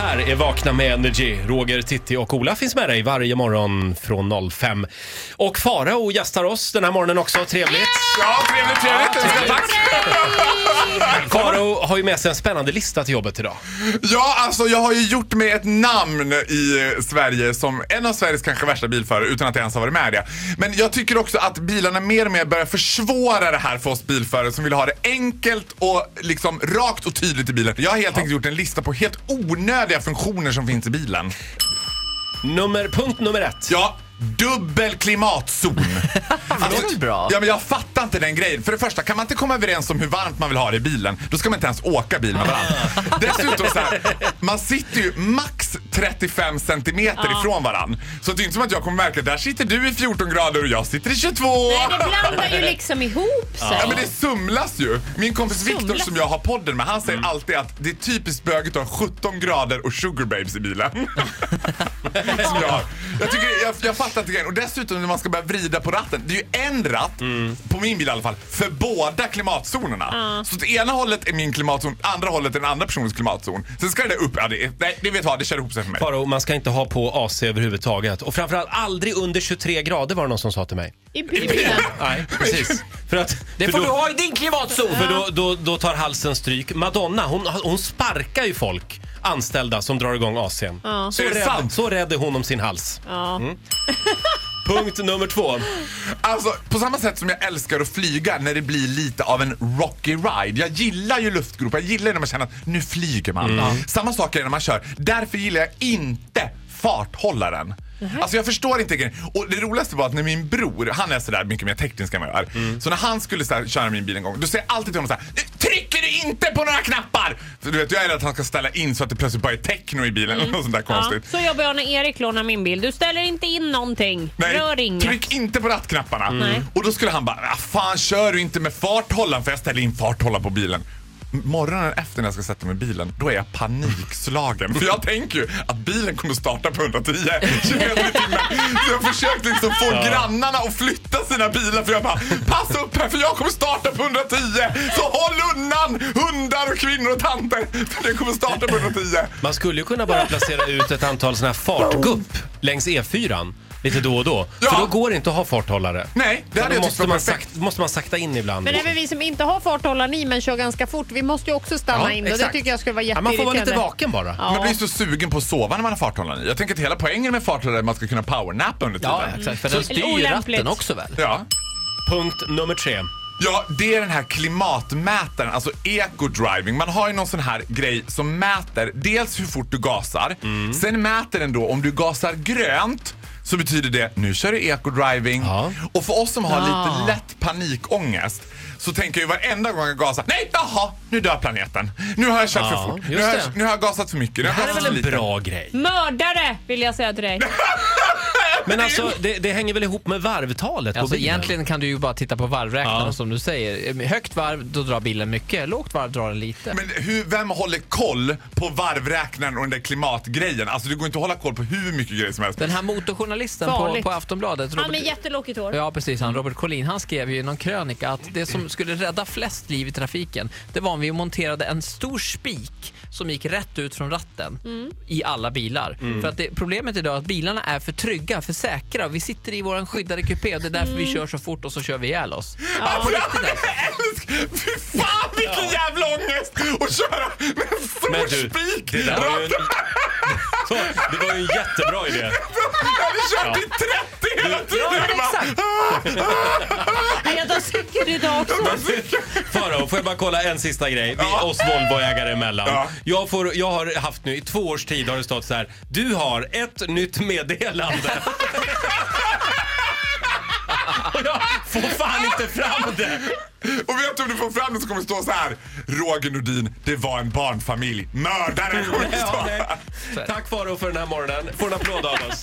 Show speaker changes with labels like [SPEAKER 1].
[SPEAKER 1] här är Vakna med Energy. Roger, Titti och Ola finns med dig varje morgon från 05. Och Farao gästar oss den här morgonen också. Trevligt.
[SPEAKER 2] Ja, trevligt, trevligt. Tack.
[SPEAKER 1] Farao har ju med sig en spännande lista till jobbet idag.
[SPEAKER 2] Ja, alltså jag har ju gjort mig ett namn i eh, Sverige som en av Sveriges kanske värsta bilförare utan att jag ens har varit med i det. Men jag tycker också att bilarna mer och mer börjar försvåra det här för oss bilförare som vill ha det enkelt och liksom rakt och tydligt i bilen. Jag har helt enkelt gjort en lista på helt onödiga funktioner som finns i bilen.
[SPEAKER 1] Nummer, punkt nummer ett.
[SPEAKER 2] Ja, dubbel klimatzon. Alltså,
[SPEAKER 3] väl bra?
[SPEAKER 2] Ja, men jag fattar inte den grejen. För det första, kan man inte komma överens om hur varmt man vill ha det i bilen, då ska man inte ens åka bil med varandra. Dessutom så här, man sitter ju max 35 centimeter ifrån varandra. Så det är inte som att jag kommer märka, där sitter du i 14 grader och jag sitter i 22.
[SPEAKER 4] Nej, det blandar ju liksom ihop sig.
[SPEAKER 2] Ja men det sumlas ju. Min kompis Viktor som jag har podden med, han säger alltid att det är typiskt bögigt att ha 17 grader och sugar babes i bilen. som jag. Jag, tycker, jag, jag fattar inte grejen. Och dessutom när man ska börja vrida på ratten. Det är ju en ratt, på min bil i alla fall, för båda klimatzonerna. Så åt ena hållet är min klimatzon, andra hållet är den andra personens klimatzon. Sen ska det upp, ja, det, nej det vet vad, det kör ihop sig för mig.
[SPEAKER 1] Farao, man ska inte ha på AC överhuvudtaget. Och framförallt aldrig under 23 grader var det någon som sa till mig.
[SPEAKER 4] I bilen.
[SPEAKER 1] Nej, precis. För att,
[SPEAKER 3] Det
[SPEAKER 1] för
[SPEAKER 3] får
[SPEAKER 1] då,
[SPEAKER 3] du ha i din klimatzon!
[SPEAKER 1] För då, då, då tar halsen stryk. Madonna, hon, hon sparkar ju folk, anställda, som drar igång AC'n.
[SPEAKER 4] Ja.
[SPEAKER 1] Så,
[SPEAKER 2] Är det
[SPEAKER 1] rädd,
[SPEAKER 2] sant?
[SPEAKER 1] så rädd är hon om sin hals.
[SPEAKER 4] Ja.
[SPEAKER 1] Punkt nummer två.
[SPEAKER 2] Alltså på samma sätt som jag älskar att flyga när det blir lite av en rocky ride. Jag gillar ju luftgropar, jag gillar när man känner att nu flyger man. Samma sak är det när man kör. Därför gillar jag inte farthållaren. Alltså jag förstår inte grejen. Och det roligaste var att när min bror, han är sådär mycket mer teknisk än vad jag är. Så när han skulle så här, köra min bil en gång, då säger jag alltid till honom så här: Trycker du inte på några knappar? För du vet, jag är rädd att han ska ställa in så att det plötsligt bara är techno i bilen eller något sånt där
[SPEAKER 4] Ja,
[SPEAKER 2] konstigt.
[SPEAKER 4] så jobbar jag när Erik lånar min bil. Du ställer inte in någonting. Rör inget.
[SPEAKER 2] tryck inte på rattknapparna.
[SPEAKER 4] Nej.
[SPEAKER 2] Och då skulle han bara, ah, fan kör du inte med farthållaren för jag ställer in farthållaren på bilen. Morgonen efter när jag ska sätta mig i bilen, då är jag panikslagen. För jag tänker ju att bilen kommer starta på 110 km i timmen. Så jag försökte liksom få grannarna att flytta sina bilar för jag bara, passa upp här för jag kommer starta på 110. Så håll undan hundar och kvinnor och tanter för det kommer starta på 110.
[SPEAKER 1] Man skulle ju kunna bara placera ut ett antal såna här fartgupp längs E4 lite då och då.
[SPEAKER 2] Ja.
[SPEAKER 1] För då går det inte att ha farthållare.
[SPEAKER 2] Nej, det hade jag tyckt
[SPEAKER 1] måste
[SPEAKER 2] var
[SPEAKER 1] man,
[SPEAKER 2] perfekt.
[SPEAKER 1] sakta, måste man sakta in ibland.
[SPEAKER 4] Men även vi som inte har farthållaren i men kör ganska fort, vi måste ju också stanna
[SPEAKER 1] Ja,
[SPEAKER 4] in. Och det
[SPEAKER 2] exakt.
[SPEAKER 4] tycker jag skulle vara
[SPEAKER 1] ja, man får vara lite vaken bara.
[SPEAKER 4] Ja.
[SPEAKER 2] Man blir så sugen på att sova när man har farthållaren i. Jag tänker att hela poängen med farthållaren är att man ska kunna powernappa under tiden.
[SPEAKER 3] Ja, exakt. För den styr ju
[SPEAKER 4] olämpligt.
[SPEAKER 3] ratten också väl?
[SPEAKER 2] Ja.
[SPEAKER 1] Punkt nummer tre.
[SPEAKER 2] Ja, det är den här klimatmätaren, alltså eco-driving. Man har ju någon sån här grej som mäter dels hur fort du gasar. Sen mäter den då om du gasar grönt så betyder det nu kör du eco-driving.
[SPEAKER 1] Ja.
[SPEAKER 2] Och för oss som har
[SPEAKER 4] Ah.
[SPEAKER 2] lite lätt panikångest så tänker jag ju varenda gång jag gasar, nej jaha, nu dör planeten. Nu har jag kört
[SPEAKER 1] Ja,
[SPEAKER 2] för fort. Nu har, jag, nu har jag gasat för mycket. Nu
[SPEAKER 1] Det här är väl en
[SPEAKER 2] lite.
[SPEAKER 1] bra grej?
[SPEAKER 4] Mördare vill jag säga till dig.
[SPEAKER 1] Men alltså, det, det hänger väl ihop med varvtalet på
[SPEAKER 3] Alltså
[SPEAKER 1] bilen?
[SPEAKER 3] egentligen kan du ju bara titta på varvräknaren
[SPEAKER 1] Ja.
[SPEAKER 3] som du säger. Högt varv, då drar bilen mycket. Lågt varv drar den lite.
[SPEAKER 2] Men hur, vem håller koll på varvräknaren och den där klimatgrejen? Alltså det går inte att hålla koll på hur mycket grejer som helst.
[SPEAKER 3] Den här motorjournalisten på,
[SPEAKER 4] Farligt.
[SPEAKER 3] på Aftonbladet,
[SPEAKER 4] Han med jättelåkigt hår.
[SPEAKER 3] Ja, precis. Han Robert Collin, han skrev ju i någon krönika att det som skulle rädda flest liv i trafiken, det var om vi monterade en stor spik som gick rätt ut från ratten i alla bilar. För att det, problemet idag är att bilarna är för trygga, för säkra. Vi sitter i våran skyddade kupé och det är därför vi kör så fort och så kör vi ihjäl oss.
[SPEAKER 2] Alltså,
[SPEAKER 3] riktigt alltså.
[SPEAKER 2] älsk- Fy fan vilken jävla ångest att köra med en stor spik!
[SPEAKER 1] det där var ju en, Så, det var ju en jättebra idé.
[SPEAKER 2] Jag hade kört i 30 hela tiden!
[SPEAKER 4] Nej, Jag tar idag också.
[SPEAKER 1] Farao, får jag bara kolla en sista grej? Vi,
[SPEAKER 2] Ja.
[SPEAKER 1] oss Volvoägare emellan.
[SPEAKER 2] Ja.
[SPEAKER 1] Jag, får, jag har haft nu, i två års tid har det stått så här. Du har ett nytt meddelande. Och jag får fan inte fram det.
[SPEAKER 2] Och vet du om du får fram det så kommer det stå så här. Roger Nordin, det var en barnfamilj. Mördare kommer det
[SPEAKER 1] Ja,
[SPEAKER 2] stå.
[SPEAKER 1] okej. Tack Farao för den här morgonen. Får en applåd av oss.